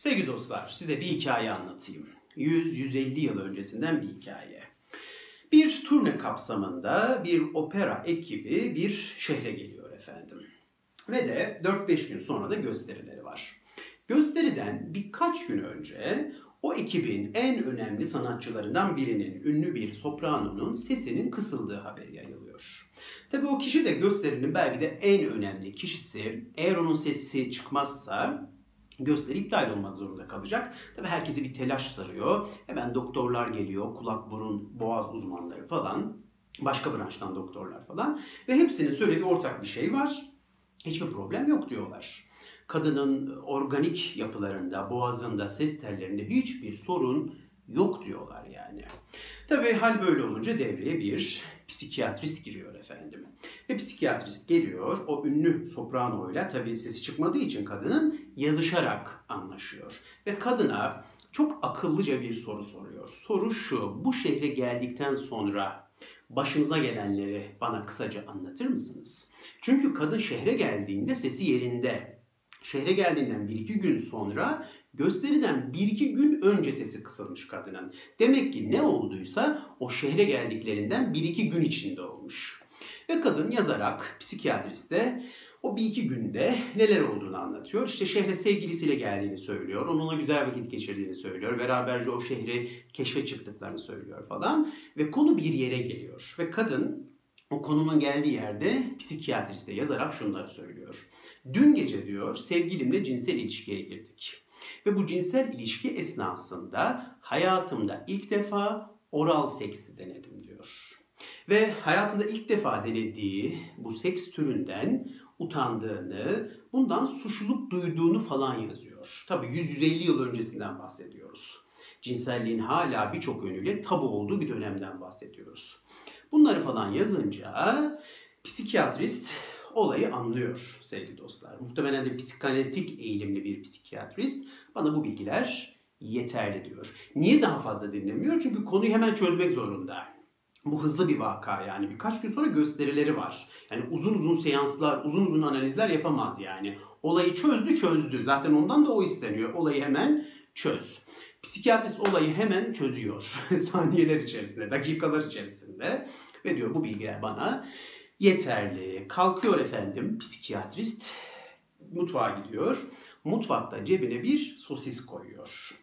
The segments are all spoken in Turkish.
Sevgili dostlar, size bir hikaye anlatayım. 100-150 yıl öncesinden bir hikaye. Bir turne kapsamında bir opera ekibi bir şehre geliyor efendim. Ve de 4-5 gün sonra da gösterileri var. Gösteriden birkaç gün önce o ekibin en önemli sanatçılarından birinin, ünlü bir sopranonun sesinin kısıldığı haberi yayılıyor. Tabi o kişi de gösterinin belki de en önemli kişisi. Eğer onun sesi çıkmazsa gösteri iptal olmak zorunda kalacak. Tabi herkesi bir telaş sarıyor. Hemen doktorlar geliyor, kulak, burun, boğaz uzmanları falan. Başka branştan doktorlar falan. Ve hepsinin söylediği ortak bir şey var. Hiçbir problem yok diyorlar. Kadının organik yapılarında, boğazında, ses tellerinde hiçbir sorun yok diyorlar yani. Tabii hal böyle olunca devreye bir psikiyatrist giriyor efendim. Ve psikiyatrist geliyor o ünlü sopranoyla tabii sesi çıkmadığı için kadının yazışarak anlaşıyor. Ve kadına çok akıllıca bir soru soruyor. Soru şu, bu şehre geldikten sonra başınıza gelenleri bana kısaca anlatır mısınız? Çünkü kadın şehre geldiğinde sesi yerinde. Şehre geldiğinden bir iki gün sonra gösteriden bir iki gün önce sesi kısılmış kadının. Demek ki ne olduysa o şehre geldiklerinden bir iki gün içinde olmuş. Ve kadın yazarak psikiyatriste o bir iki günde neler olduğunu anlatıyor. İşte şehre sevgilisiyle geldiğini söylüyor. Onunla güzel vakit geçirdiğini söylüyor. Beraberce o şehri keşfe çıktıklarını söylüyor falan. Ve konu bir yere geliyor. Ve kadın o konunun geldiği yerde psikiyatriste yazarak şunları söylüyor. Dün gece diyor sevgilimle cinsel ilişkiye girdik. Ve bu cinsel ilişki esnasında hayatımda ilk defa oral seksi denedim diyor. Ve hayatında ilk defa denediği bu seks türünden utandığını, bundan suçluluk duyduğunu falan yazıyor. Tabi 100-150 yıl öncesinden bahsediyoruz. Cinselliğin hala birçok yönüyle tabu olduğu bir dönemden bahsediyoruz. Bunları falan yazınca psikiyatrist olayı anlıyor sevgili dostlar. Muhtemelen de psikanalitik eğilimli bir psikiyatrist bana bu bilgiler yeterli diyor. Niye daha fazla dinlemiyor? Çünkü konuyu hemen çözmek zorunda. Bu hızlı bir vaka yani. Birkaç gün sonra gösterileri var. Yani uzun uzun seanslar, uzun uzun analizler yapamaz yani. Olayı çözdü çözdü. Zaten ondan da o isteniyor. Olayı hemen çöz. Psikiyatrist olayı hemen çözüyor. Saniyeler içerisinde, dakikalar içerisinde. Ve diyor bu bilgiler bana yeterli. Kalkıyor efendim psikiyatrist. Mutfağa gidiyor. Mutfakta cebine bir sosis koyuyor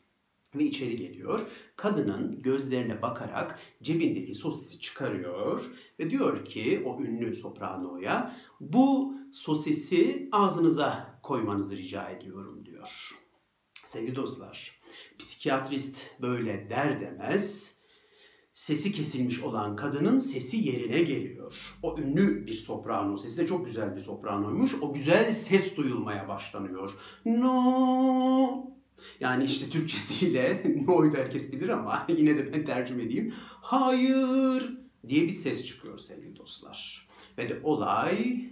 ve içeri geliyor. Kadının gözlerine bakarak cebindeki sosisi çıkarıyor ve diyor ki o ünlü sopranoya bu sosisi ağzınıza koymanızı rica ediyorum diyor. Sevgili dostlar, psikiyatrist böyle der demez sesi kesilmiş olan kadının sesi yerine geliyor. O ünlü bir soprano, sesi de çok güzel bir sopranoymuş. O güzel ses duyulmaya başlanıyor. No yani işte Türkçesiyle no'yu herkes bilir ama yine de ben tercüme edeyim. Hayır diye bir ses çıkıyor sevgili dostlar. Ve de olay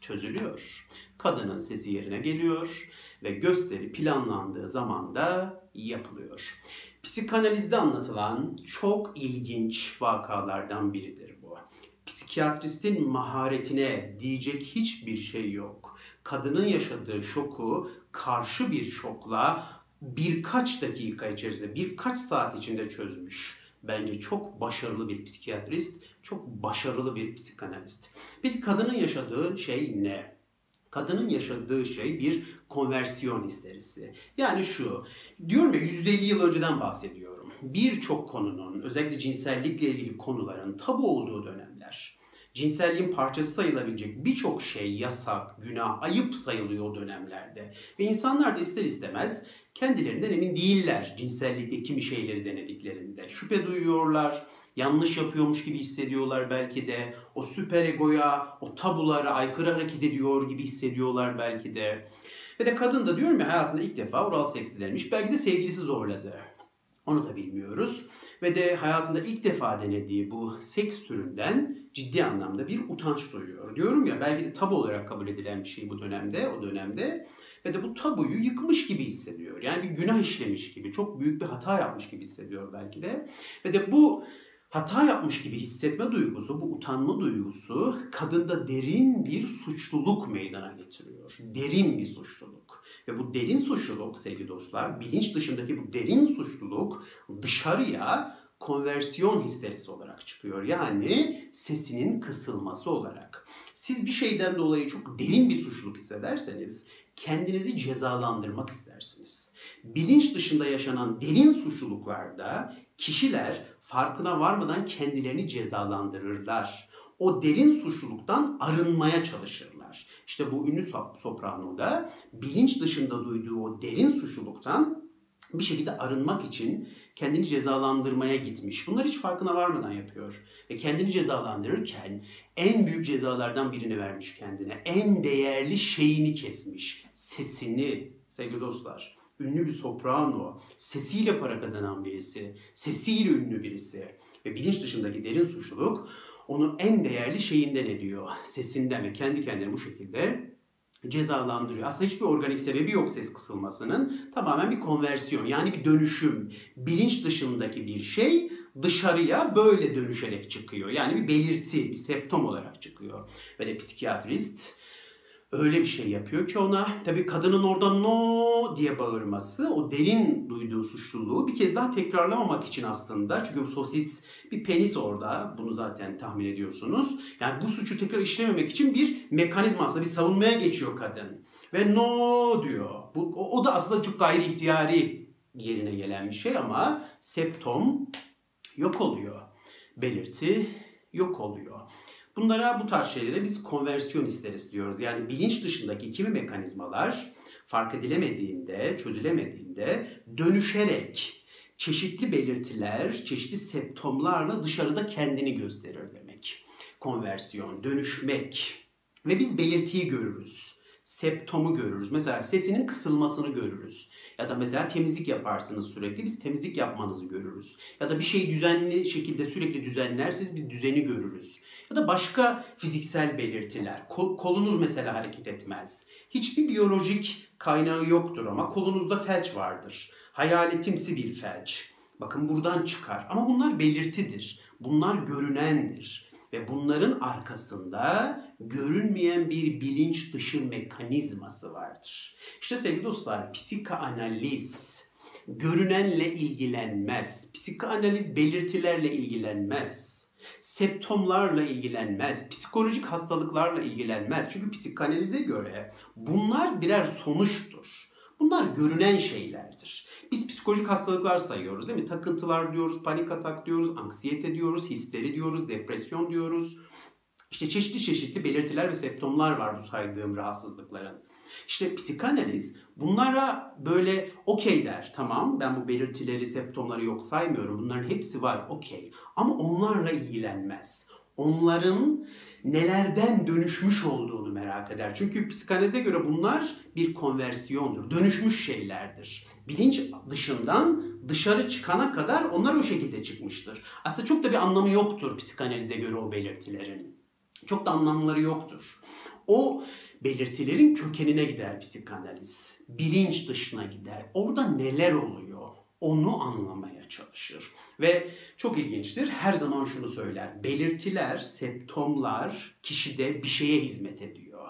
çözülüyor. Kadının sesi yerine geliyor ve gösteri planlandığı zamanda yapılıyor. Psikanalizde anlatılan çok ilginç vakalardan biridir bu. Psikiyatristin maharetine diyecek hiçbir şey yok. Kadının yaşadığı şoku karşı bir şokla birkaç dakika içerisinde, birkaç saat içinde çözmüş. Bence çok başarılı bir psikiyatrist, çok başarılı bir psikanalist. Peki kadının yaşadığı şey ne? Kadının yaşadığı şey bir konversiyon histerisi. Yani şu, diyorum ya 150 yıl önceden bahsediyorum. Birçok konunun, özellikle cinsellikle ilgili konuların tabu olduğu dönemler. Cinselliğin parçası sayılabilecek birçok şey yasak, günah, ayıp sayılıyor o dönemlerde. Ve insanlar da ister istemez kendilerinden emin değiller cinsellikte kimi şeyleri denediklerinde. Şüphe duyuyorlar, yanlış yapıyormuş gibi hissediyorlar belki de. O süper egoya, o tabulara aykırı hareket ediyor gibi hissediyorlar belki de. Ve de kadın da diyorum ya hayatında ilk defa oral seks denemiş. Belki de sevgilisi zorladı. Onu da bilmiyoruz. Ve de hayatında ilk defa denediği bu seks türünden ciddi anlamda bir utanç duyuyor. Diyorum ya belki de tabu olarak kabul edilen bir şey bu dönemde, o dönemde. Ve de bu tabuyu yıkmış gibi hissediyor. Yani bir günah işlemiş gibi, çok büyük bir hata yapmış gibi hissediyor belki de. Ve de bu hata yapmış gibi hissetme duygusu, bu utanma duygusu kadında derin bir suçluluk meydana getiriyor. Derin bir suçluluk. Ve bu derin suçluluk sevgili dostlar, bilinç dışındaki bu derin suçluluk dışarıya konversiyon histerisi olarak çıkıyor. Yani sesinin kısılması olarak. Siz bir şeyden dolayı çok derin bir suçluluk hissederseniz kendinizi cezalandırmak istersiniz. Bilinç dışında yaşanan derin suçluluklarda kişiler farkına varmadan kendilerini cezalandırırlar. O derin suçluluktan arınmaya çalışırlar. İşte bu ünlü soprano da bilinç dışında duyduğu o derin suçluluktan bir şekilde arınmak için kendini cezalandırmaya gitmiş. Bunlar hiç farkına varmadan yapıyor. Ve kendini cezalandırırken en büyük cezalardan birini vermiş kendine. En değerli şeyini kesmiş. Sesini sevgili dostlar. Ünlü bir soprano, sesiyle para kazanan birisi, sesiyle ünlü birisi ve bilinç dışındaki derin suçluluk onu en değerli şeyinden ediyor. Sesinden ve kendi kendine bu şekilde cezalandırıyor. Aslında hiçbir organik sebebi yok ses kısılmasının. Tamamen bir konversiyon yani bir dönüşüm. Bilinç dışındaki bir şey dışarıya böyle dönüşerek çıkıyor. Yani bir belirti, bir septom olarak çıkıyor. Ve de psikiyatrist öyle bir şey yapıyor ki ona tabii kadının orada no diye bağırması o derin duyduğu suçluluğu bir kez daha tekrarlamamak için aslında. Çünkü bu sosis bir penis orada. Bunu zaten tahmin ediyorsunuz. Yani bu suçu tekrar işlememek için bir mekanizma aslında bir savunmaya geçiyor kadın. Ve no diyor. Bu, o, o da aslında çok gayri ihtiyari yerine gelen bir şey ama septom yok oluyor. Belirti yok oluyor. Bunlara bu tarz şeylere biz konversiyon isteriz diyoruz. Yani bilinç dışındaki kimi mekanizmalar fark edilemediğinde, çözülemediğinde dönüşerek çeşitli belirtiler, çeşitli septomlarla dışarıda kendini gösterir demek. Konversiyon, dönüşmek ve biz belirtiyi görürüz septomu görürüz. Mesela sesinin kısılmasını görürüz. Ya da mesela temizlik yaparsınız sürekli biz temizlik yapmanızı görürüz. Ya da bir şeyi düzenli şekilde sürekli düzenlerseniz bir düzeni görürüz. Ya da başka fiziksel belirtiler. Kol, kolunuz mesela hareket etmez. Hiçbir biyolojik kaynağı yoktur ama kolunuzda felç vardır. Hayaletimsi bir felç. Bakın buradan çıkar. Ama bunlar belirtidir. Bunlar görünendir ve bunların arkasında görünmeyen bir bilinç dışı mekanizması vardır. İşte sevgili dostlar psikoanaliz görünenle ilgilenmez. Psikoanaliz belirtilerle ilgilenmez. Septomlarla ilgilenmez. Psikolojik hastalıklarla ilgilenmez. Çünkü psikanalize göre bunlar birer sonuçtur. Bunlar görünen şeylerdir. Biz psikolojik hastalıklar sayıyoruz değil mi? Takıntılar diyoruz, panik atak diyoruz, anksiyete diyoruz, histeri diyoruz, depresyon diyoruz. İşte çeşitli çeşitli belirtiler ve septomlar var bu saydığım rahatsızlıkların. İşte psikanaliz bunlara böyle okey der. Tamam ben bu belirtileri, septomları yok saymıyorum. Bunların hepsi var okey. Ama onlarla ilgilenmez. Onların nelerden dönüşmüş olduğunu merak eder. Çünkü psikanalize göre bunlar bir konversiyondur. Dönüşmüş şeylerdir. Bilinç dışından dışarı çıkana kadar onlar o şekilde çıkmıştır. Aslında çok da bir anlamı yoktur psikanalize göre o belirtilerin. Çok da anlamları yoktur. O belirtilerin kökenine gider psikanaliz. Bilinç dışına gider. Orada neler oluyor? Onu anlamaya çalışır. Ve çok ilginçtir. Her zaman şunu söyler. Belirtiler, septomlar kişide bir şeye hizmet ediyor.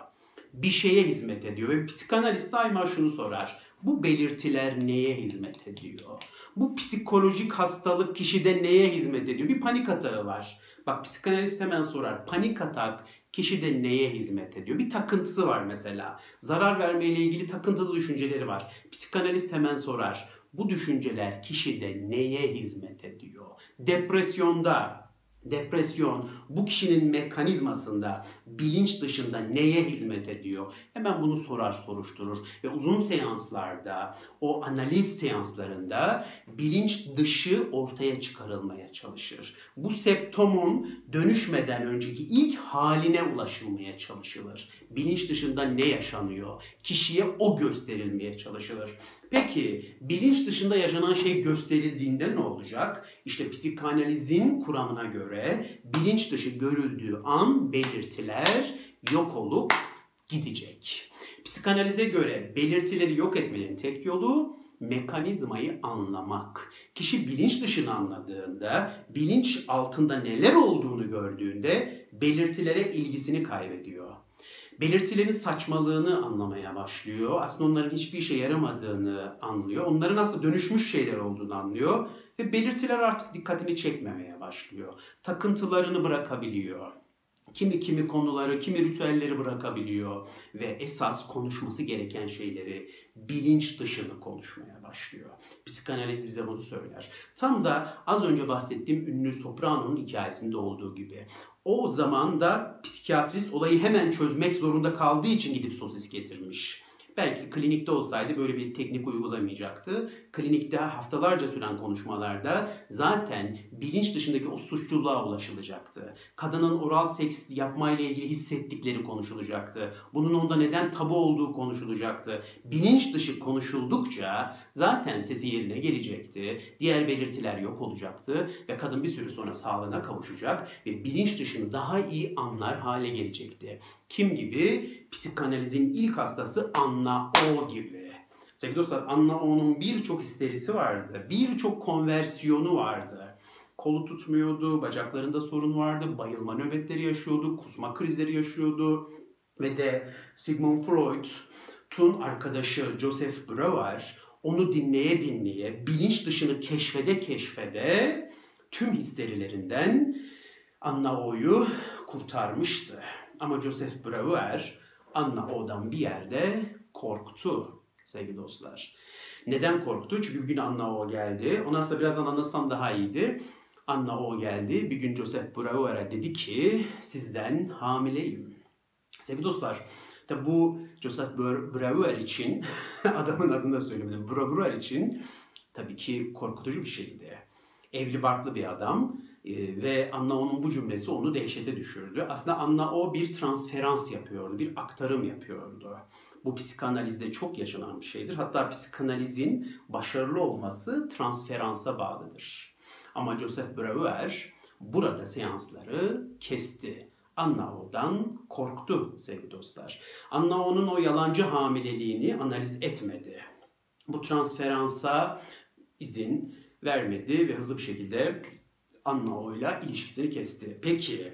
Bir şeye hizmet ediyor. Ve psikanalist daima şunu sorar. Bu belirtiler neye hizmet ediyor? Bu psikolojik hastalık kişide neye hizmet ediyor? Bir panik atağı var. Bak psikanalist hemen sorar. Panik atak kişide neye hizmet ediyor? Bir takıntısı var mesela. Zarar vermeyle ilgili takıntılı düşünceleri var. Psikanalist hemen sorar. Bu düşünceler kişide neye hizmet ediyor? Depresyonda depresyon bu kişinin mekanizmasında bilinç dışında neye hizmet ediyor? Hemen bunu sorar soruşturur ve uzun seanslarda o analiz seanslarında bilinç dışı ortaya çıkarılmaya çalışır. Bu septomun dönüşmeden önceki ilk haline ulaşılmaya çalışılır. Bilinç dışında ne yaşanıyor? Kişiye o gösterilmeye çalışılır. Peki bilinç dışında yaşanan şey gösterildiğinde ne olacak? İşte psikanalizin kuramına göre bilinç dışı görüldüğü an belirtiler yok olup gidecek. Psikanalize göre belirtileri yok etmenin tek yolu mekanizmayı anlamak. Kişi bilinç dışını anladığında, bilinç altında neler olduğunu gördüğünde belirtilere ilgisini kaybediyor. Belirtilerin saçmalığını anlamaya başlıyor. Aslında onların hiçbir işe yaramadığını anlıyor. Onların aslında dönüşmüş şeyler olduğunu anlıyor. Ve belirtiler artık dikkatini çekmemeye başlıyor. Takıntılarını bırakabiliyor. Kimi kimi konuları, kimi ritüelleri bırakabiliyor ve esas konuşması gereken şeyleri bilinç dışını konuşmaya başlıyor. Psikanaliz bize bunu söyler. Tam da az önce bahsettiğim ünlü Soprano'nun hikayesinde olduğu gibi. O zaman da psikiyatrist olayı hemen çözmek zorunda kaldığı için gidip sosis getirmiş. Belki klinikte olsaydı böyle bir teknik uygulamayacaktı. Klinikte haftalarca süren konuşmalarda zaten bilinç dışındaki o suçluluğa ulaşılacaktı. Kadının oral seks yapmayla ilgili hissettikleri konuşulacaktı. Bunun onda neden tabu olduğu konuşulacaktı. Bilinç dışı konuşuldukça zaten sesi yerine gelecekti. Diğer belirtiler yok olacaktı ve kadın bir süre sonra sağlığına kavuşacak ve bilinç dışını daha iyi anlar hale gelecekti. Kim gibi? Psikanalizin ilk hastası Anna O gibi. Sevgili dostlar Anna O'nun birçok histerisi vardı. Birçok konversiyonu vardı. Kolu tutmuyordu, bacaklarında sorun vardı, bayılma nöbetleri yaşıyordu, kusma krizleri yaşıyordu. Ve de Sigmund Freud, Tun arkadaşı Joseph Breuer onu dinleye dinleye, bilinç dışını keşfede keşfede tüm histerilerinden Anna O'yu kurtarmıştı. Ama Joseph Breuer Anna O'dan bir yerde korktu sevgili dostlar. Neden korktu? Çünkü bir gün Anna O geldi. Onu aslında birazdan anlatsam daha iyiydi. Anna O geldi. Bir gün Joseph Breuer'e dedi ki sizden hamileyim. Sevgili dostlar tabi bu Joseph Breuer için adamın adını da söylemedim. Breuer için tabii ki korkutucu bir şeydi. Evli barklı bir adam ee, ve Anna O'nun bu cümlesi onu dehşete düşürdü. Aslında Anna O bir transferans yapıyordu, bir aktarım yapıyordu. Bu psikanalizde çok yaşanan bir şeydir. Hatta psikanalizin başarılı olması transferansa bağlıdır. Ama Joseph Breuer burada seansları kesti. Anna O'dan korktu sevgili dostlar. Anna O'nun o yalancı hamileliğini analiz etmedi. Bu transferansa izin vermedi ve hızlı bir şekilde Anna O'yla ilişkisini kesti. Peki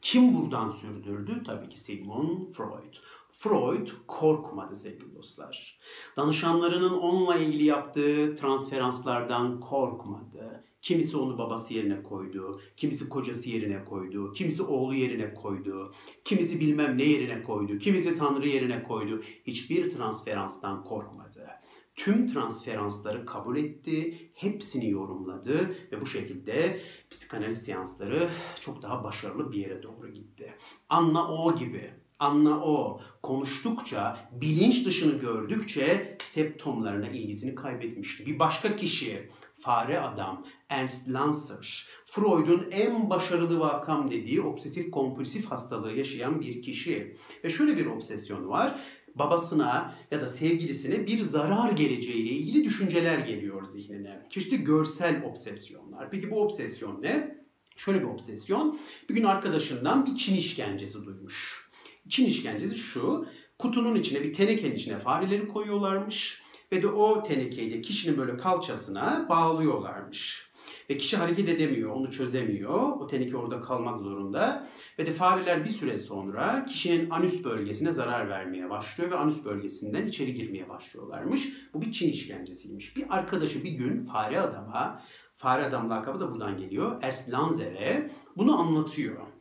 kim buradan sürdürdü? Tabii ki Sigmund Freud. Freud korkmadı sevgili dostlar. Danışanlarının onunla ilgili yaptığı transferanslardan korkmadı. Kimisi onu babası yerine koydu, kimisi kocası yerine koydu, kimisi oğlu yerine koydu, kimisi bilmem ne yerine koydu, kimisi tanrı yerine koydu. Hiçbir transferanstan korkmadı tüm transferansları kabul etti, hepsini yorumladı ve bu şekilde psikanaliz seansları çok daha başarılı bir yere doğru gitti. Anna O gibi Anna O konuştukça, bilinç dışını gördükçe septomlarına ilgisini kaybetmişti. Bir başka kişi, fare adam Ernst Lancer, Freud'un en başarılı vakam dediği obsesif kompulsif hastalığı yaşayan bir kişi. Ve şöyle bir obsesyon var babasına ya da sevgilisine bir zarar geleceğiyle ilgili düşünceler geliyor zihnine. Çeşitli görsel obsesyonlar. Peki bu obsesyon ne? Şöyle bir obsesyon. Bir gün arkadaşından bir Çin işkencesi duymuş. Çin işkencesi şu. Kutunun içine bir tenekenin içine fareleri koyuyorlarmış. Ve de o tenekeyi de kişinin böyle kalçasına bağlıyorlarmış. Ve kişi hareket edemiyor, onu çözemiyor. O teneke orada kalmak zorunda. Ve de fareler bir süre sonra kişinin anüs bölgesine zarar vermeye başlıyor ve anüs bölgesinden içeri girmeye başlıyorlarmış. Bu bir Çin işkencesiymiş. Bir arkadaşı bir gün fare adama, fare adam lakabı da buradan geliyor, Ers Lanzer'e bunu anlatıyor.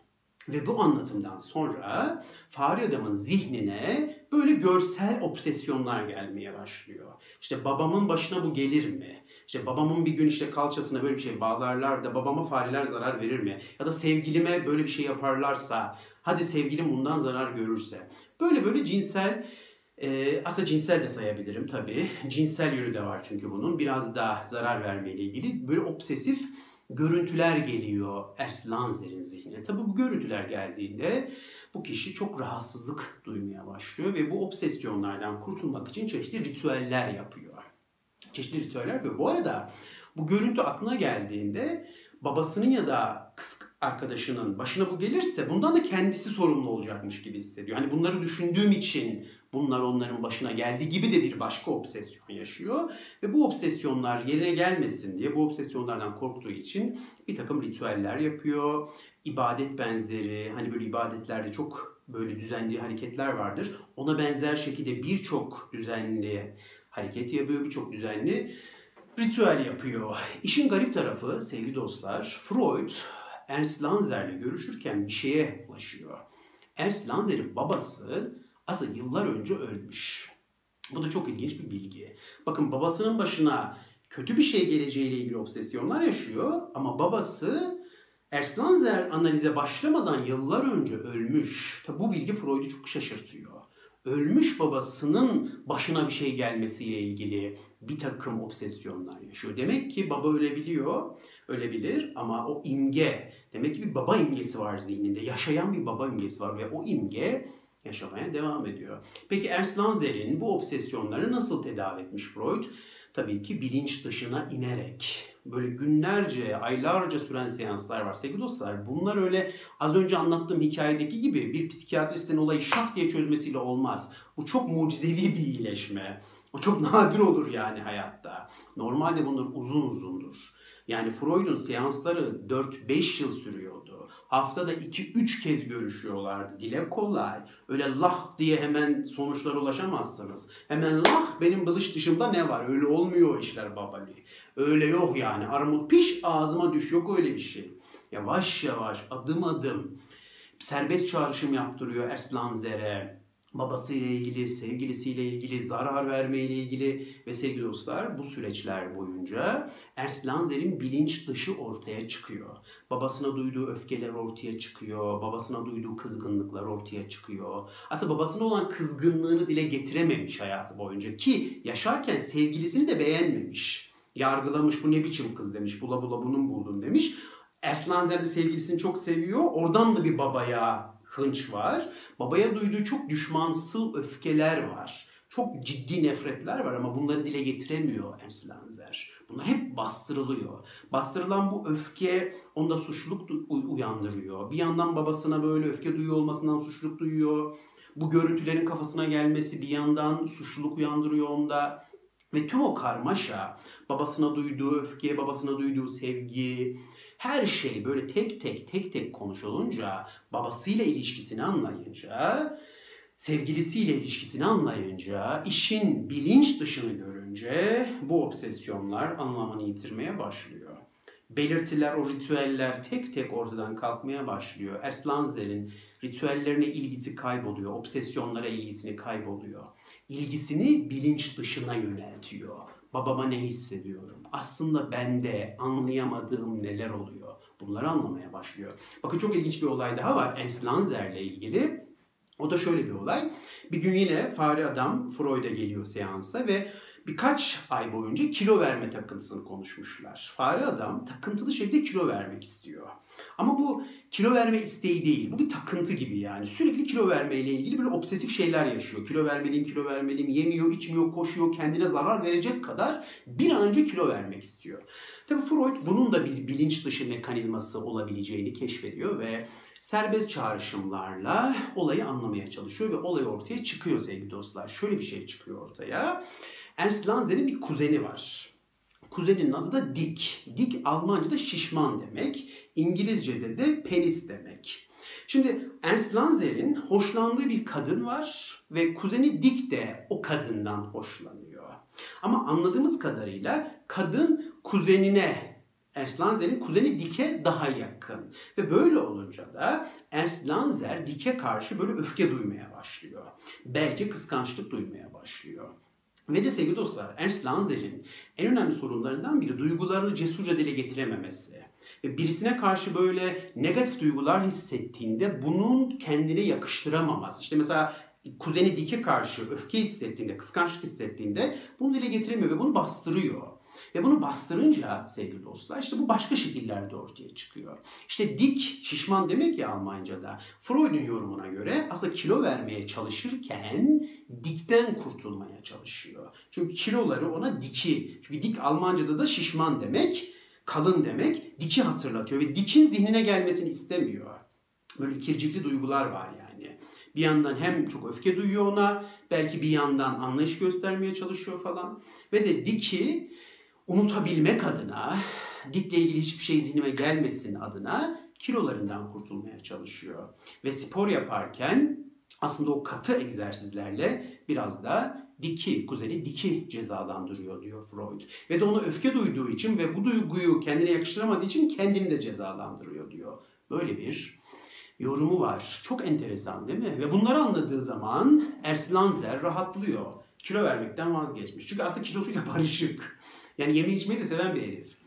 Ve bu anlatımdan sonra fare adamın zihnine böyle görsel obsesyonlar gelmeye başlıyor. İşte babamın başına bu gelir mi? İşte babamın bir gün işte kalçasına böyle bir şey bağlarlar da babama fareler zarar verir mi? Ya da sevgilime böyle bir şey yaparlarsa, hadi sevgilim bundan zarar görürse. Böyle böyle cinsel, e, aslında cinsel de sayabilirim tabii. Cinsel yönü de var çünkü bunun. Biraz daha zarar vermeyle ilgili böyle obsesif görüntüler geliyor Ers Lanzer'in zihnine. Tabii bu görüntüler geldiğinde bu kişi çok rahatsızlık duymaya başlıyor ve bu obsesyonlardan kurtulmak için çeşitli ritüeller yapıyor çeşitli ritüeller ve bu arada bu görüntü aklına geldiğinde babasının ya da kız arkadaşının başına bu gelirse bundan da kendisi sorumlu olacakmış gibi hissediyor. Hani bunları düşündüğüm için bunlar onların başına geldi gibi de bir başka obsesyon yaşıyor. Ve bu obsesyonlar yerine gelmesin diye bu obsesyonlardan korktuğu için bir takım ritüeller yapıyor. İbadet benzeri hani böyle ibadetlerde çok böyle düzenli hareketler vardır. Ona benzer şekilde birçok düzenli hareket yapıyor, birçok düzenli ritüel yapıyor. İşin garip tarafı sevgili dostlar, Freud Ernst Lanzer'le görüşürken bir şeye ulaşıyor. Ernst Lanzer'in babası aslında yıllar önce ölmüş. Bu da çok ilginç bir bilgi. Bakın babasının başına kötü bir şey geleceğiyle ilgili obsesyonlar yaşıyor ama babası Ernst Lanzer analize başlamadan yıllar önce ölmüş. Tabi bu bilgi Freud'u çok şaşırtıyor. Ölmüş babasının başına bir şey gelmesiyle ilgili bir takım obsesyonlar yaşıyor. Demek ki baba ölebiliyor, ölebilir ama o imge, demek ki bir baba imgesi var zihninde. Yaşayan bir baba imgesi var ve o imge yaşamaya devam ediyor. Peki Ernst Lanzer'in bu obsesyonları nasıl tedavi etmiş Freud? Tabii ki bilinç dışına inerek. Böyle günlerce, aylarca süren seanslar var sevgili dostlar. Bunlar öyle az önce anlattığım hikayedeki gibi bir psikiyatristin olayı şak diye çözmesiyle olmaz. Bu çok mucizevi bir iyileşme. O çok nadir olur yani hayatta. Normalde bunlar uzun uzundur. Yani Freud'un seansları 4-5 yıl sürüyordu. Haftada 2-3 kez görüşüyorlardı. Dile kolay. Öyle lah diye hemen sonuçlara ulaşamazsınız. Hemen lah benim bılış dışımda ne var? Öyle olmuyor işler babali. Öyle yok yani. Armut piş ağzıma düş. Yok öyle bir şey. Yavaş yavaş adım adım serbest çağrışım yaptırıyor Erslan Zere babasıyla ilgili, sevgilisiyle ilgili, zarar vermeyle ilgili ve sevgili dostlar bu süreçler boyunca Erslanzer'in bilinç dışı ortaya çıkıyor. Babasına duyduğu öfkeler ortaya çıkıyor, babasına duyduğu kızgınlıklar ortaya çıkıyor. Aslında babasına olan kızgınlığını dile getirememiş hayatı boyunca ki yaşarken sevgilisini de beğenmemiş. Yargılamış bu ne biçim kız demiş, bula bula bunun buldun demiş. Erslanzer de sevgilisini çok seviyor. Oradan da bir babaya hınç var. Babaya duyduğu çok düşmansıl öfkeler var. Çok ciddi nefretler var ama bunları dile getiremiyor Ernst Lanzer. Bunlar hep bastırılıyor. Bastırılan bu öfke onda suçluluk uyandırıyor. Bir yandan babasına böyle öfke duyuyor olmasından suçluluk duyuyor. Bu görüntülerin kafasına gelmesi bir yandan suçluluk uyandırıyor onda. Ve tüm o karmaşa, babasına duyduğu öfke, babasına duyduğu sevgi, her şey böyle tek tek tek tek konuşulunca, babasıyla ilişkisini anlayınca, sevgilisiyle ilişkisini anlayınca, işin bilinç dışını görünce bu obsesyonlar anlamını yitirmeye başlıyor. Belirtiler, o ritüeller tek tek ortadan kalkmaya başlıyor. Erslanzer'in ritüellerine ilgisi kayboluyor, obsesyonlara ilgisini kayboluyor. İlgisini bilinç dışına yöneltiyor babama ne hissediyorum? Aslında bende anlayamadığım neler oluyor? Bunları anlamaya başlıyor. Bakın çok ilginç bir olay daha var Ernst Lanzer'le ilgili. O da şöyle bir olay. Bir gün yine fare adam Freud'a geliyor seansa ve birkaç ay boyunca kilo verme takıntısını konuşmuşlar. Fare adam takıntılı şekilde kilo vermek istiyor. Ama bu kilo verme isteği değil. Bu bir takıntı gibi yani. Sürekli kilo vermeyle ilgili böyle obsesif şeyler yaşıyor. Kilo vermeliyim, kilo vermeliyim. Yemiyor, içmiyor, koşuyor. Kendine zarar verecek kadar bir an önce kilo vermek istiyor. Tabii Freud bunun da bir bilinç dışı mekanizması olabileceğini keşfediyor ve serbest çağrışımlarla olayı anlamaya çalışıyor ve olay ortaya çıkıyor sevgili dostlar. Şöyle bir şey çıkıyor ortaya. Ernst Lanzer'in bir kuzeni var. Kuzeninin adı da Dick. Dick Almanca'da şişman demek. İngilizce'de de penis demek. Şimdi Ernst Lanzer'in hoşlandığı bir kadın var ve kuzeni Dick de o kadından hoşlanıyor. Ama anladığımız kadarıyla kadın kuzenine Ernst Lanzer'in kuzeni Dick'e daha yakın. Ve böyle olunca da Ernst Lanzer Dick'e karşı böyle öfke duymaya başlıyor. Belki kıskançlık duymaya başlıyor. Ve de sevgili dostlar Ernst Lanzer'in en önemli sorunlarından biri duygularını cesurca dile getirememesi. Ve birisine karşı böyle negatif duygular hissettiğinde bunun kendine yakıştıramaması. İşte mesela kuzeni Dike karşı öfke hissettiğinde, kıskançlık hissettiğinde bunu dile getiremiyor ve bunu bastırıyor. Ve bunu bastırınca sevgili dostlar işte bu başka şekillerde ortaya çıkıyor. İşte dik, şişman demek ya Almanca'da. Freud'un yorumuna göre aslında kilo vermeye çalışırken dikten kurtulmaya çalışıyor. Çünkü kiloları ona diki. Çünkü dik Almanca'da da şişman demek, kalın demek, diki hatırlatıyor ve dikin zihnine gelmesini istemiyor. Böyle ikircikli duygular var yani. Bir yandan hem çok öfke duyuyor ona, belki bir yandan anlayış göstermeye çalışıyor falan. Ve de Diki unutabilmek adına, Dik'le ilgili hiçbir şey zihnime gelmesin adına kilolarından kurtulmaya çalışıyor. Ve spor yaparken aslında o katı egzersizlerle biraz da diki, kuzeni diki cezalandırıyor diyor Freud. Ve de ona öfke duyduğu için ve bu duyguyu kendine yakıştıramadığı için kendini de cezalandırıyor diyor. Böyle bir yorumu var. Çok enteresan değil mi? Ve bunları anladığı zaman Erslanzer rahatlıyor. Kilo vermekten vazgeçmiş. Çünkü aslında kilosuyla barışık. Yani yeme içmeyi de seven bir herif.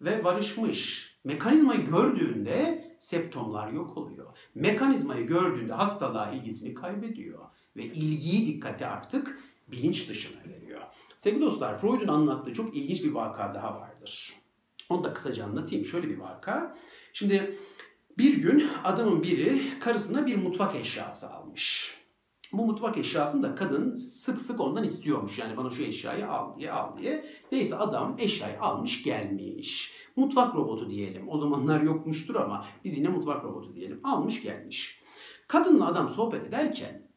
Ve barışmış. Mekanizmayı gördüğünde septomlar yok oluyor. Mekanizmayı gördüğünde hastalığa ilgisini kaybediyor. Ve ilgiyi dikkate artık bilinç dışına veriyor. Sevgili dostlar Freud'un anlattığı çok ilginç bir vaka daha vardır. Onu da kısaca anlatayım. Şöyle bir vaka. Şimdi bir gün adamın biri karısına bir mutfak eşyası almış. Bu mutfak eşyasını da kadın sık sık ondan istiyormuş. Yani bana şu eşyayı al diye al diye. Neyse adam eşyayı almış gelmiş. Mutfak robotu diyelim. O zamanlar yokmuştur ama biz yine mutfak robotu diyelim. Almış gelmiş. Kadınla adam sohbet ederken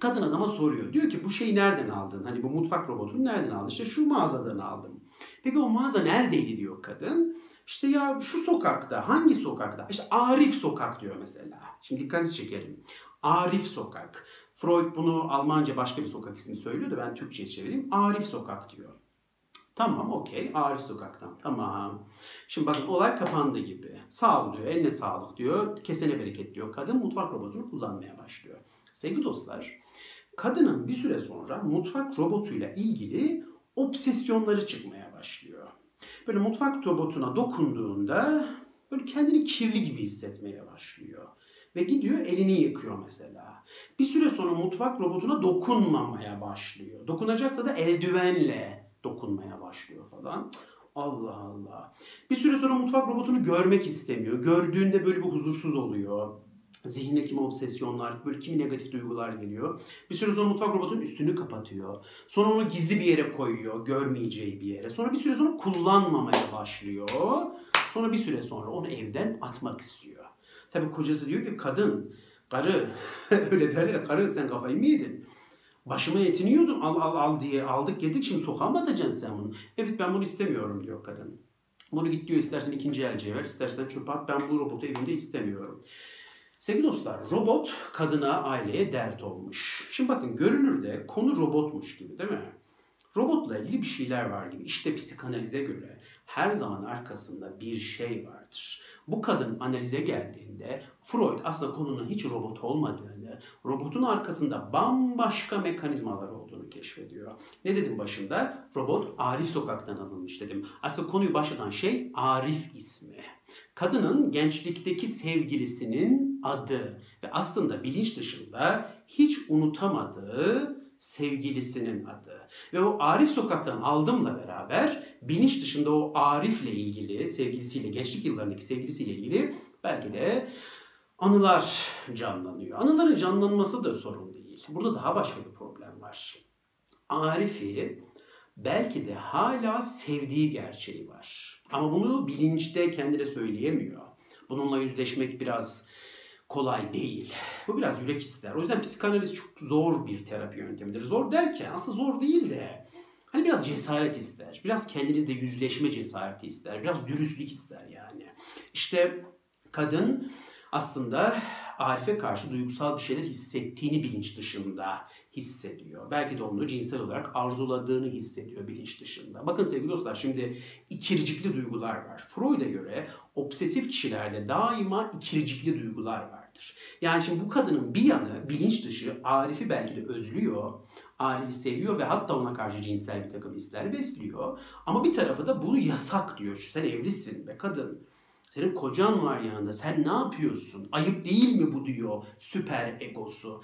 kadın adama soruyor. Diyor ki bu şeyi nereden aldın? Hani bu mutfak robotunu nereden aldın? İşte şu mağazadan aldım. Peki o mağaza neredeydi diyor kadın. İşte ya şu sokakta, hangi sokakta? İşte Arif Sokak diyor mesela. Şimdi dikkatinizi çekelim. Arif Sokak. Freud bunu Almanca başka bir sokak ismi söylüyor da ben Türkçe'ye çevireyim. Arif Sokak diyor. Tamam okey. Arif Sokak'tan. Tamam. Şimdi bakın olay kapandı gibi. Sağ ol diyor. Eline sağlık diyor. Kesene bereket diyor. Kadın mutfak robotunu kullanmaya başlıyor. Sevgili dostlar, kadının bir süre sonra mutfak robotuyla ilgili obsesyonları çıkmaya başlıyor. Böyle mutfak robotuna dokunduğunda böyle kendini kirli gibi hissetmeye başlıyor. Ve gidiyor elini yıkıyor mesela. Bir süre sonra mutfak robotuna dokunmamaya başlıyor. Dokunacaksa da eldivenle dokunmaya başlıyor falan. Allah Allah. Bir süre sonra mutfak robotunu görmek istemiyor. Gördüğünde böyle bir huzursuz oluyor. Zihnine kimi obsesyonlar, böyle kimi negatif duygular geliyor. Bir süre sonra mutfak robotunun üstünü kapatıyor. Sonra onu gizli bir yere koyuyor, görmeyeceği bir yere. Sonra bir süre sonra kullanmamaya başlıyor. Sonra bir süre sonra onu evden atmak istiyor. Tabi kocası diyor ki kadın, karı, öyle derler ya, karı sen kafayı mı yedin? Başıma etini al al al diye aldık yedik şimdi sokağa mı atacaksın sen bunu? Evet ben bunu istemiyorum diyor kadın. Bunu git diyor istersen ikinci elciye ver istersen çöpe at ben bu robotu evimde istemiyorum. Sevgili dostlar robot kadına aileye dert olmuş. Şimdi bakın görünürde konu robotmuş gibi değil mi? Robotla ilgili bir şeyler var gibi. İşte psikanalize göre her zaman arkasında bir şey vardır. Bu kadın analize geldiğinde Freud aslında konunun hiç robot olmadığını, robotun arkasında bambaşka mekanizmalar olduğunu keşfediyor. Ne dedim başında? Robot Arif sokaktan alınmış dedim. Aslında konuyu başlatan şey Arif ismi. Kadının gençlikteki sevgilisinin adı ve aslında bilinç dışında hiç unutamadığı sevgilisinin adı. Ve o Arif sokaktan aldımla beraber bilinç dışında o Arif'le ilgili, sevgilisiyle, gençlik yıllarındaki sevgilisiyle ilgili belki de anılar canlanıyor. Anıların canlanması da sorun değil. Burada daha başka bir problem var. Arif'i belki de hala sevdiği gerçeği var. Ama bunu bilinçte kendine söyleyemiyor. Bununla yüzleşmek biraz kolay değil. Bu biraz yürek ister. O yüzden psikanaliz çok zor bir terapi yöntemidir. Zor derken aslında zor değil de hani biraz cesaret ister. Biraz kendinizle yüzleşme cesareti ister. Biraz dürüstlük ister yani. İşte kadın aslında Arif'e karşı duygusal bir şeyler hissettiğini bilinç dışında hissediyor. Belki de onu cinsel olarak arzuladığını hissediyor bilinç dışında. Bakın sevgili dostlar şimdi ikircikli duygular var. Freud'a göre obsesif kişilerde daima ikircikli duygular vardır. Yani şimdi bu kadının bir yanı bilinç dışı Arif'i belki de özlüyor. Arif'i seviyor ve hatta ona karşı cinsel bir takım hisler besliyor. Ama bir tarafı da bunu yasak diyor. Sen evlisin be kadın. Senin kocan var yanında. Sen ne yapıyorsun? Ayıp değil mi bu diyor süper egosu.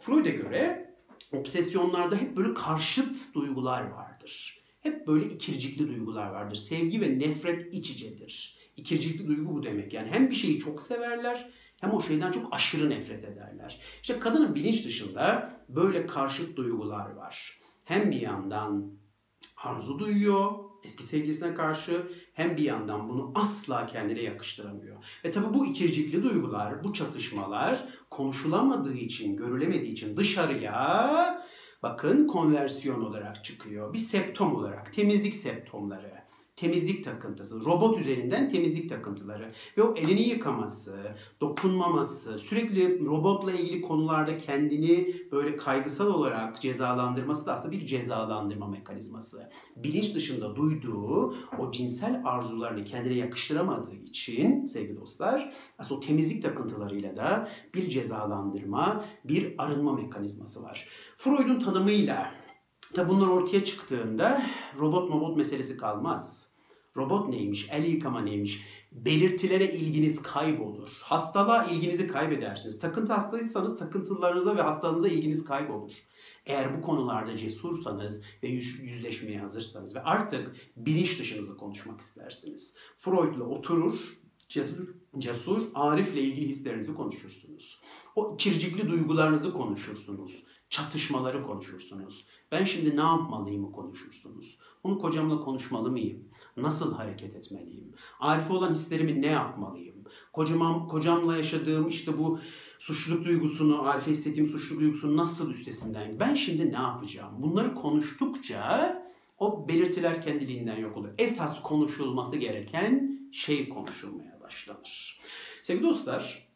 Freud'a göre obsesyonlarda hep böyle karşıt duygular vardır. Hep böyle ikircikli duygular vardır. Sevgi ve nefret iç içedir. İkircikli duygu bu demek. Yani hem bir şeyi çok severler hem o şeyden çok aşırı nefret ederler. İşte kadının bilinç dışında böyle karşıt duygular var. Hem bir yandan arzu duyuyor eski sevgilisine karşı hem bir yandan bunu asla kendine yakıştıramıyor. Ve tabi bu ikircikli duygular, bu çatışmalar konuşulamadığı için, görülemediği için dışarıya bakın konversiyon olarak çıkıyor. Bir septom olarak, temizlik septomları. Temizlik takıntısı. Robot üzerinden temizlik takıntıları. Ve o elini yıkaması, dokunmaması, sürekli robotla ilgili konularda kendini böyle kaygısal olarak cezalandırması da aslında bir cezalandırma mekanizması. Bilinç dışında duyduğu o cinsel arzularını kendine yakıştıramadığı için sevgili dostlar aslında o temizlik takıntılarıyla da bir cezalandırma, bir arınma mekanizması var. Freud'un tanımıyla Tabi bunlar ortaya çıktığında robot mobot meselesi kalmaz. Robot neymiş, el yıkama neymiş, belirtilere ilginiz kaybolur. Hastalığa ilginizi kaybedersiniz. Takıntı hastalıysanız takıntılarınıza ve hastalığınıza ilginiz kaybolur. Eğer bu konularda cesursanız ve yüzleşmeye hazırsanız ve artık bilinç dışınızı konuşmak istersiniz. Freud'la oturur, cesur, cesur Arif'le ilgili hislerinizi konuşursunuz. O kircikli duygularınızı konuşursunuz. Çatışmaları konuşursunuz. Ben şimdi ne yapmalıyım konuşursunuz. Onu kocamla konuşmalı mıyım? Nasıl hareket etmeliyim? Arife olan hislerimi ne yapmalıyım? Kocamam, kocamla yaşadığım işte bu suçluluk duygusunu, Arife hissettiğim suçluluk duygusunu nasıl üstesinden? Ben şimdi ne yapacağım? Bunları konuştukça o belirtiler kendiliğinden yok oluyor. Esas konuşulması gereken şey konuşulmaya başlanır. Sevgili dostlar,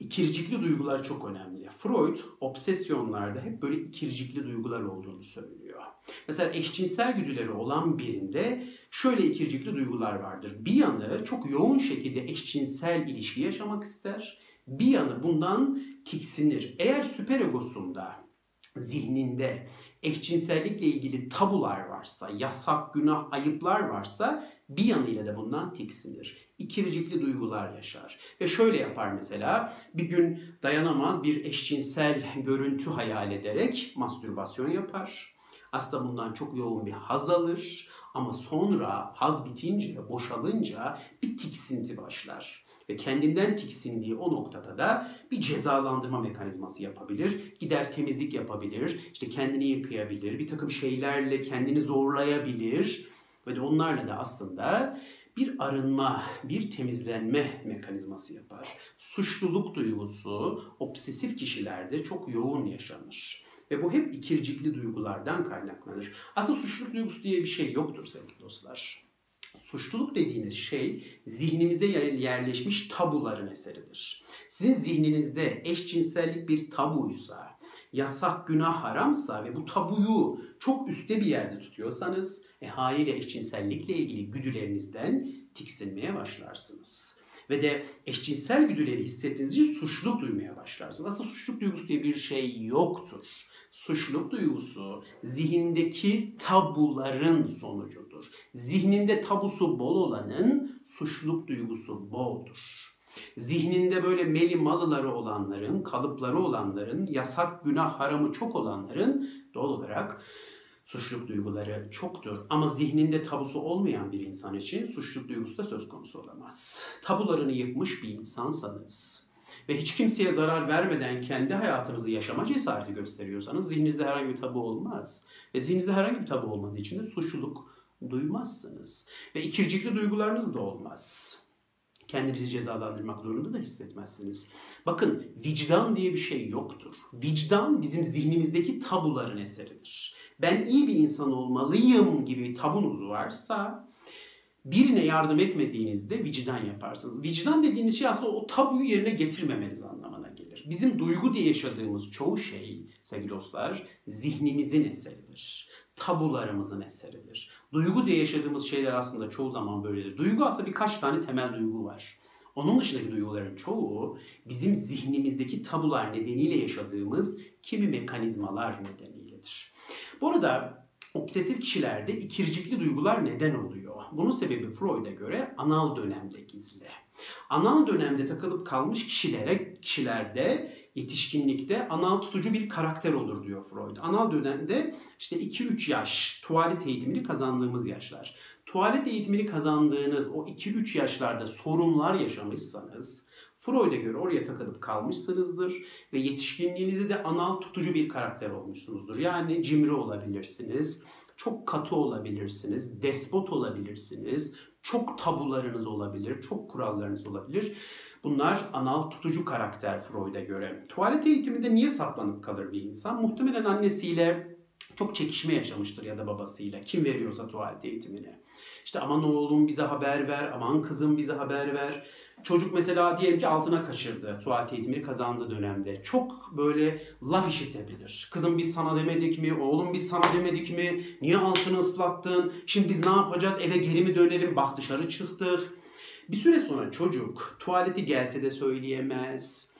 ikircikli duygular çok önemli. Freud obsesyonlarda hep böyle ikircikli duygular olduğunu söylüyor. Mesela eşcinsel güdüleri olan birinde şöyle ikircikli duygular vardır. Bir yanı çok yoğun şekilde eşcinsel ilişki yaşamak ister. Bir yanı bundan tiksinir. Eğer süper egosunda, zihninde eşcinsellikle ilgili tabular varsa, yasak, günah, ayıplar varsa bir yanıyla da bundan tiksinir. İkircikli duygular yaşar. Ve şöyle yapar mesela bir gün dayanamaz bir eşcinsel görüntü hayal ederek mastürbasyon yapar. Aslında bundan çok yoğun bir haz alır ama sonra haz bitince, boşalınca bir tiksinti başlar ve kendinden tiksindiği o noktada da bir cezalandırma mekanizması yapabilir. Gider temizlik yapabilir, işte kendini yıkayabilir, bir takım şeylerle kendini zorlayabilir ve onlarla da aslında bir arınma, bir temizlenme mekanizması yapar. Suçluluk duygusu obsesif kişilerde çok yoğun yaşanır. Ve bu hep ikircikli duygulardan kaynaklanır. Aslında suçluluk duygusu diye bir şey yoktur sevgili dostlar. Suçluluk dediğiniz şey zihnimize yerleşmiş tabuların eseridir. Sizin zihninizde eşcinsellik bir tabuysa, yasak, günah, haramsa ve bu tabuyu çok üstte bir yerde tutuyorsanız e, haliyle eşcinsellikle ilgili güdülerinizden tiksinmeye başlarsınız. Ve de eşcinsel güdüleri hissettiğiniz için suçluluk duymaya başlarsınız. Aslında suçluluk duygusu diye bir şey yoktur. Suçluluk duygusu zihindeki tabuların sonucudur. Zihninde tabusu bol olanın suçluluk duygusu boldur. Zihninde böyle meli malıları olanların, kalıpları olanların, yasak, günah, haramı çok olanların doğal olarak suçluluk duyguları çoktur. Ama zihninde tabusu olmayan bir insan için suçluluk duygusu da söz konusu olamaz. Tabularını yıkmış bir insansanız ve hiç kimseye zarar vermeden kendi hayatınızı yaşama cesareti gösteriyorsanız zihninizde herhangi bir tabu olmaz. Ve zihninizde herhangi bir tabu olmadığı için de suçluluk duymazsınız. Ve ikircikli duygularınız da olmaz kendinizi cezalandırmak zorunda da hissetmezsiniz. Bakın vicdan diye bir şey yoktur. Vicdan bizim zihnimizdeki tabuların eseridir. Ben iyi bir insan olmalıyım gibi tabunuz varsa birine yardım etmediğinizde vicdan yaparsınız. Vicdan dediğiniz şey aslında o tabuyu yerine getirmemeniz anlamına gelir. Bizim duygu diye yaşadığımız çoğu şey sevgili dostlar zihnimizin eseridir. Tabularımızın eseridir. Duygu diye yaşadığımız şeyler aslında çoğu zaman böyledir. Duygu aslında birkaç tane temel duygu var. Onun dışındaki duyguların çoğu bizim zihnimizdeki tabular nedeniyle yaşadığımız kimi mekanizmalar nedeniyledir. Bu arada obsesif kişilerde ikircikli duygular neden oluyor? Bunun sebebi Freud'a göre anal dönemde gizli. Anal dönemde takılıp kalmış kişilere, kişilerde yetişkinlikte anal tutucu bir karakter olur diyor Freud. Anal dönemde işte 2-3 yaş tuvalet eğitimini kazandığımız yaşlar. Tuvalet eğitimini kazandığınız o 2-3 yaşlarda sorunlar yaşamışsanız Freud'a göre oraya takılıp kalmışsınızdır ve yetişkinliğinizde de anal tutucu bir karakter olmuşsunuzdur. Yani cimri olabilirsiniz, çok katı olabilirsiniz, despot olabilirsiniz, çok tabularınız olabilir, çok kurallarınız olabilir. Bunlar anal tutucu karakter Freud'a göre. Tuvalet eğitiminde niye saklanıp kalır bir insan? Muhtemelen annesiyle çok çekişme yaşamıştır ya da babasıyla. Kim veriyorsa tuvalet eğitimini. İşte aman oğlum bize haber ver, aman kızım bize haber ver. Çocuk mesela diyelim ki altına kaçırdı tuvalet eğitimini kazandığı dönemde. Çok böyle laf işitebilir. Kızım biz sana demedik mi? Oğlum biz sana demedik mi? Niye altını ıslattın? Şimdi biz ne yapacağız? Eve geri mi dönelim? Bak dışarı çıktık. Bir süre sonra çocuk tuvaleti gelse de söyleyemez.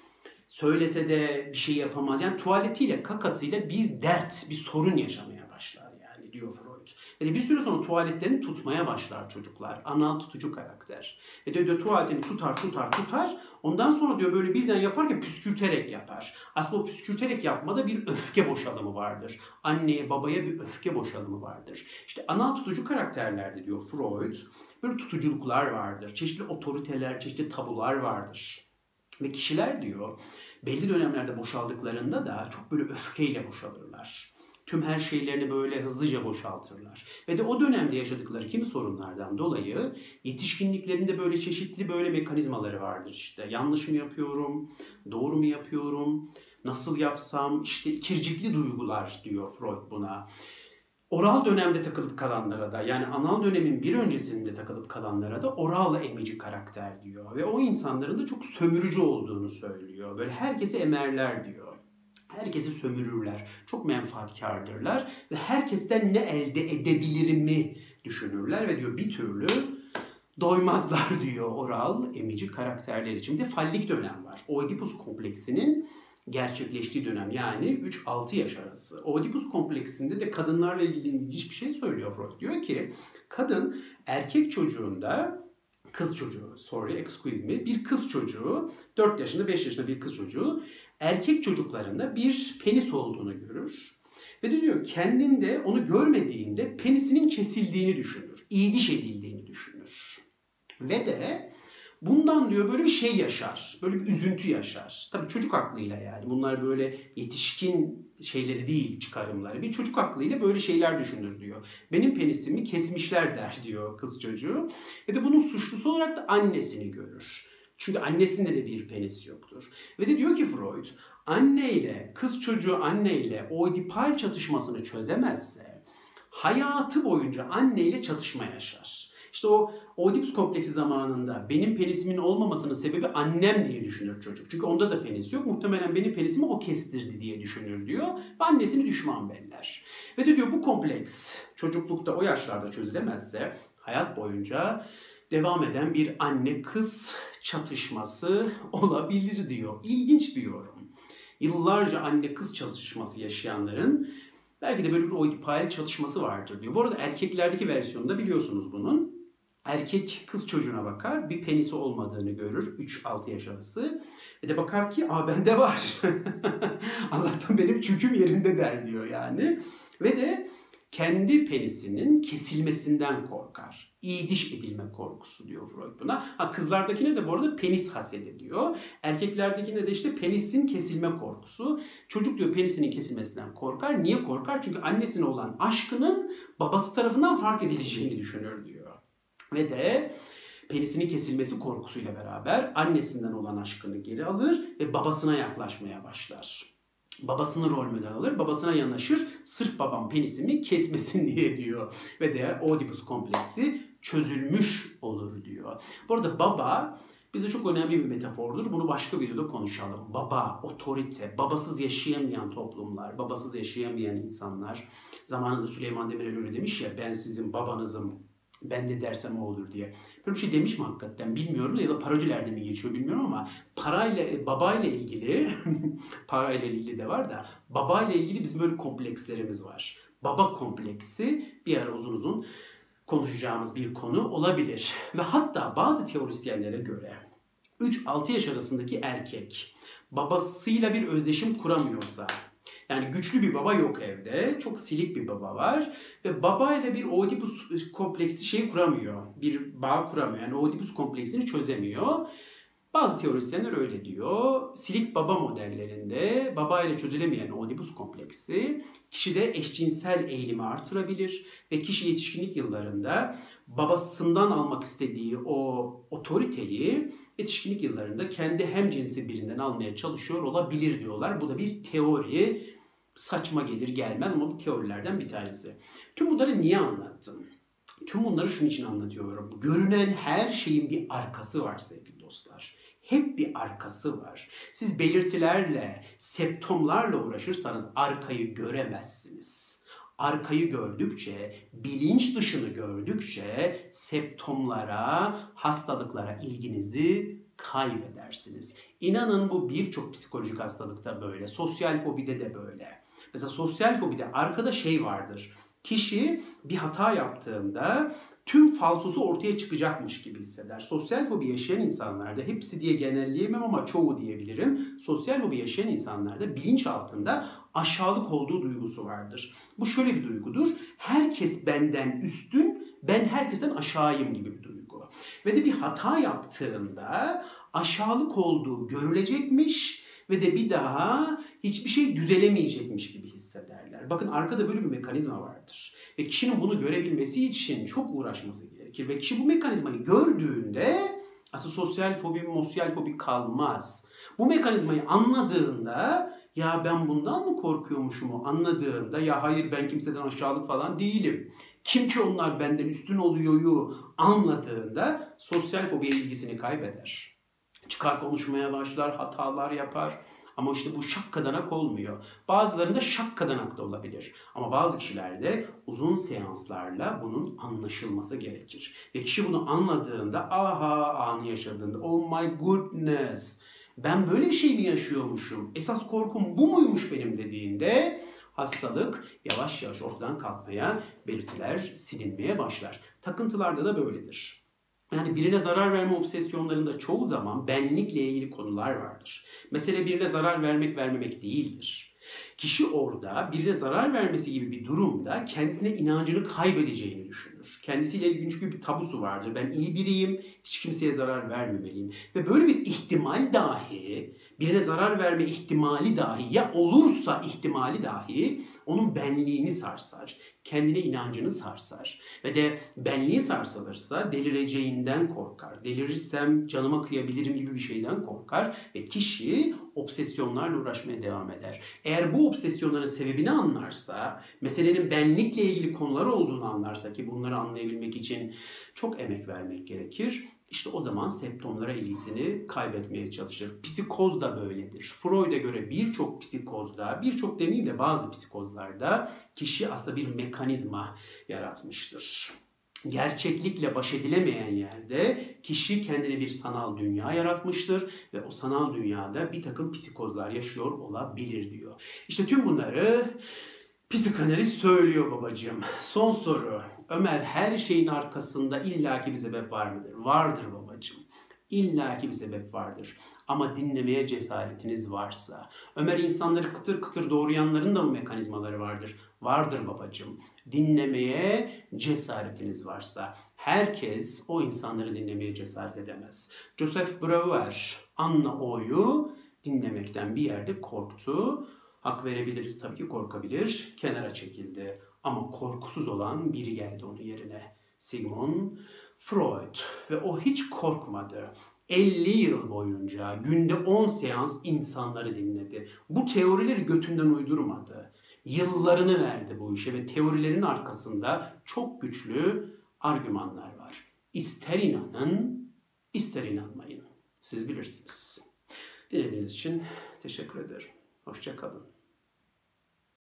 Söylese de bir şey yapamaz. Yani tuvaletiyle kakasıyla bir dert, bir sorun yaşamaya Freud. Ve bir süre sonra tuvaletlerini tutmaya başlar çocuklar. Anal tutucu karakter. Ve diyor, diyor tuvaletini tutar tutar tutar. Ondan sonra diyor böyle birden yaparken püskürterek yapar. Aslında o püskürterek yapmada bir öfke boşalımı vardır. Anneye babaya bir öfke boşalımı vardır. İşte anal tutucu karakterlerde diyor Freud böyle tutuculuklar vardır. Çeşitli otoriteler, çeşitli tabular vardır. Ve kişiler diyor belli dönemlerde boşaldıklarında da çok böyle öfkeyle boşalırlar tüm her şeylerini böyle hızlıca boşaltırlar. Ve de o dönemde yaşadıkları kimi sorunlardan dolayı yetişkinliklerinde böyle çeşitli böyle mekanizmaları vardır işte. Yanlış mı yapıyorum? Doğru mu yapıyorum? Nasıl yapsam? İşte ikircikli duygular diyor Freud buna. Oral dönemde takılıp kalanlara da yani anal dönemin bir öncesinde takılıp kalanlara da oral emici karakter diyor. Ve o insanların da çok sömürücü olduğunu söylüyor. Böyle herkese emerler diyor. Herkesi sömürürler. Çok menfaatkardırlar ve herkesten ne elde edebilirimi düşünürler ve diyor bir türlü doymazlar diyor oral emici karakterler için. Bir de fallik dönem var. Oedipus kompleksinin gerçekleştiği dönem yani 3-6 yaş arası. Oedipus kompleksinde de kadınlarla ilgili ilginç bir şey söylüyor Freud. Diyor ki kadın erkek çocuğunda kız çocuğu, sorry excuse me, bir kız çocuğu, 4 yaşında 5 yaşında bir kız çocuğu erkek çocuklarında bir penis olduğunu görür. Ve de diyor kendinde onu görmediğinde penisinin kesildiğini düşünür. İyidiş edildiğini düşünür. Ve de bundan diyor böyle bir şey yaşar. Böyle bir üzüntü yaşar. Tabii çocuk aklıyla yani. Bunlar böyle yetişkin şeyleri değil çıkarımları. Bir çocuk aklıyla böyle şeyler düşünür diyor. Benim penisimi kesmişler der diyor kız çocuğu. Ve de bunun suçlusu olarak da annesini görür. Çünkü annesinde de bir penis yoktur. Ve de diyor ki Freud, anneyle, kız çocuğu anneyle o Oedipal çatışmasını çözemezse hayatı boyunca anneyle çatışma yaşar. İşte o Oedipus kompleksi zamanında benim penisimin olmamasının sebebi annem diye düşünür çocuk. Çünkü onda da penis yok. Muhtemelen benim penisimi o kestirdi diye düşünür diyor. Ve annesini düşman beller. Ve de diyor bu kompleks çocuklukta o yaşlarda çözülemezse hayat boyunca devam eden bir anne kız çatışması olabilir diyor. İlginç bir yorum. Yıllarca anne kız çatışması yaşayanların belki de böyle bir oidipal çatışması vardır diyor. Bu arada erkeklerdeki versiyonunda biliyorsunuz bunun. Erkek kız çocuğuna bakar, bir penisi olmadığını görür 3-6 yaş arası. Ve de bakar ki aa bende var. Allah'tan benim çüküm yerinde der diyor yani. Ve de kendi penisinin kesilmesinden korkar. İyidiş edilme korkusu diyor Freud buna. Ha kızlardakine de bu arada penis hasedi diyor. Erkeklerdekine de işte penisin kesilme korkusu. Çocuk diyor penisinin kesilmesinden korkar. Niye korkar? Çünkü annesine olan aşkının babası tarafından fark edileceğini düşünür diyor. Ve de penisinin kesilmesi korkusuyla beraber annesinden olan aşkını geri alır ve babasına yaklaşmaya başlar babasını rol model alır. Babasına yanaşır. Sırf babam penisimi kesmesin diye diyor. Ve de Oedipus kompleksi çözülmüş olur diyor. Bu arada baba bize çok önemli bir metafordur. Bunu başka videoda konuşalım. Baba, otorite, babasız yaşayamayan toplumlar, babasız yaşayamayan insanlar. Zamanında Süleyman Demirel öyle demiş ya ben sizin babanızım, ben ne dersem o olur diye. Böyle bir şey demiş mi hakikaten bilmiyorum ya da parodilerde mi geçiyor bilmiyorum ama parayla e, babayla ilgili parayla ilgili de var da babayla ilgili bizim böyle komplekslerimiz var. Baba kompleksi bir ara uzun uzun konuşacağımız bir konu olabilir. Ve hatta bazı teorisyenlere göre 3-6 yaş arasındaki erkek babasıyla bir özdeşim kuramıyorsa yani güçlü bir baba yok evde. Çok silik bir baba var. Ve babayla bir Oedipus kompleksi şey kuramıyor. Bir bağ kuramıyor. Yani Oedipus kompleksini çözemiyor. Bazı teorisyenler öyle diyor. Silik baba modellerinde babayla çözülemeyen Oedipus kompleksi kişide eşcinsel eğilimi artırabilir ve kişi yetişkinlik yıllarında babasından almak istediği o otoriteyi yetişkinlik yıllarında kendi hem cinsi birinden almaya çalışıyor olabilir diyorlar. Bu da bir teori Saçma gelir gelmez ama bu teorilerden bir tanesi. Tüm bunları niye anlattım? Tüm bunları şunun için anlatıyorum. Görünen her şeyin bir arkası var sevgili dostlar. Hep bir arkası var. Siz belirtilerle, septomlarla uğraşırsanız arkayı göremezsiniz. Arkayı gördükçe, bilinç dışını gördükçe septomlara, hastalıklara ilginizi kaybedersiniz. İnanın bu birçok psikolojik hastalıkta böyle, sosyal fobide de böyle. Mesela sosyal fobide arkada şey vardır. Kişi bir hata yaptığında tüm falsosu ortaya çıkacakmış gibi hisseder. Sosyal fobi yaşayan insanlarda, hepsi diye genelleyemem ama çoğu diyebilirim. Sosyal fobi yaşayan insanlarda bilinç altında aşağılık olduğu duygusu vardır. Bu şöyle bir duygudur. Herkes benden üstün, ben herkesten aşağıyım gibi bir duygu. Ve de bir hata yaptığında aşağılık olduğu görülecekmiş ve de bir daha hiçbir şey düzelemeyecekmiş gibi hissederler. Bakın arkada böyle bir mekanizma vardır. Ve kişinin bunu görebilmesi için çok uğraşması gerekir. Ve kişi bu mekanizmayı gördüğünde aslında sosyal fobi, mosyal fobi kalmaz. Bu mekanizmayı anladığında ya ben bundan mı korkuyormuşumu anladığında ya hayır ben kimseden aşağılık falan değilim. Kim ki onlar benden üstün oluyoryu anladığında sosyal fobiye ilgisini kaybeder. Çıkar konuşmaya başlar, hatalar yapar. Ama işte bu şakkadanak olmuyor. Bazılarında şakkadanak da olabilir. Ama bazı kişilerde uzun seanslarla bunun anlaşılması gerekir. Ve kişi bunu anladığında aha anı yaşadığında oh my goodness ben böyle bir şey mi yaşıyormuşum? Esas korkum bu muymuş benim dediğinde hastalık yavaş yavaş ortadan kalkmaya, belirtiler silinmeye başlar. Takıntılarda da böyledir. Yani birine zarar verme obsesyonlarında çoğu zaman benlikle ilgili konular vardır. Mesele birine zarar vermek vermemek değildir. Kişi orada birine zarar vermesi gibi bir durumda kendisine inancını kaybedeceğini düşünür. Kendisiyle ilgili çünkü bir tabusu vardır. Ben iyi biriyim, hiç kimseye zarar vermemeliyim. Ve böyle bir ihtimal dahi, birine zarar verme ihtimali dahi ya olursa ihtimali dahi onun benliğini sarsar kendine inancını sarsar. Ve de benliği sarsılırsa delireceğinden korkar. Delirirsem canıma kıyabilirim gibi bir şeyden korkar ve kişi obsesyonlarla uğraşmaya devam eder. Eğer bu obsesyonların sebebini anlarsa, meselenin benlikle ilgili konular olduğunu anlarsa ki bunları anlayabilmek için çok emek vermek gerekir işte o zaman septomlara ilgisini kaybetmeye çalışır. Psikoz da böyledir. Freud'a göre birçok psikozda, birçok demeyeyim de bazı psikozlarda kişi aslında bir mekanizma yaratmıştır. Gerçeklikle baş edilemeyen yerde kişi kendine bir sanal dünya yaratmıştır ve o sanal dünyada bir takım psikozlar yaşıyor olabilir diyor. İşte tüm bunları Psikanaliz söylüyor babacığım. Son soru. Ömer her şeyin arkasında illaki bir sebep var mıdır? Vardır babacığım. İllaki bir sebep vardır. Ama dinlemeye cesaretiniz varsa. Ömer insanları kıtır kıtır doğrayanların da mı mekanizmaları vardır? Vardır babacığım. Dinlemeye cesaretiniz varsa. Herkes o insanları dinlemeye cesaret edemez. Joseph Breuer, Anna O'yu dinlemekten bir yerde korktu Hak verebiliriz tabii ki korkabilir. Kenara çekildi. Ama korkusuz olan biri geldi onun yerine. Sigmund Freud. Ve o hiç korkmadı. 50 yıl boyunca günde 10 seans insanları dinledi. Bu teorileri götünden uydurmadı. Yıllarını verdi bu işe ve teorilerin arkasında çok güçlü argümanlar var. İster inanın, ister inanmayın. Siz bilirsiniz. Dinlediğiniz için teşekkür ederim. Hoşçakalın.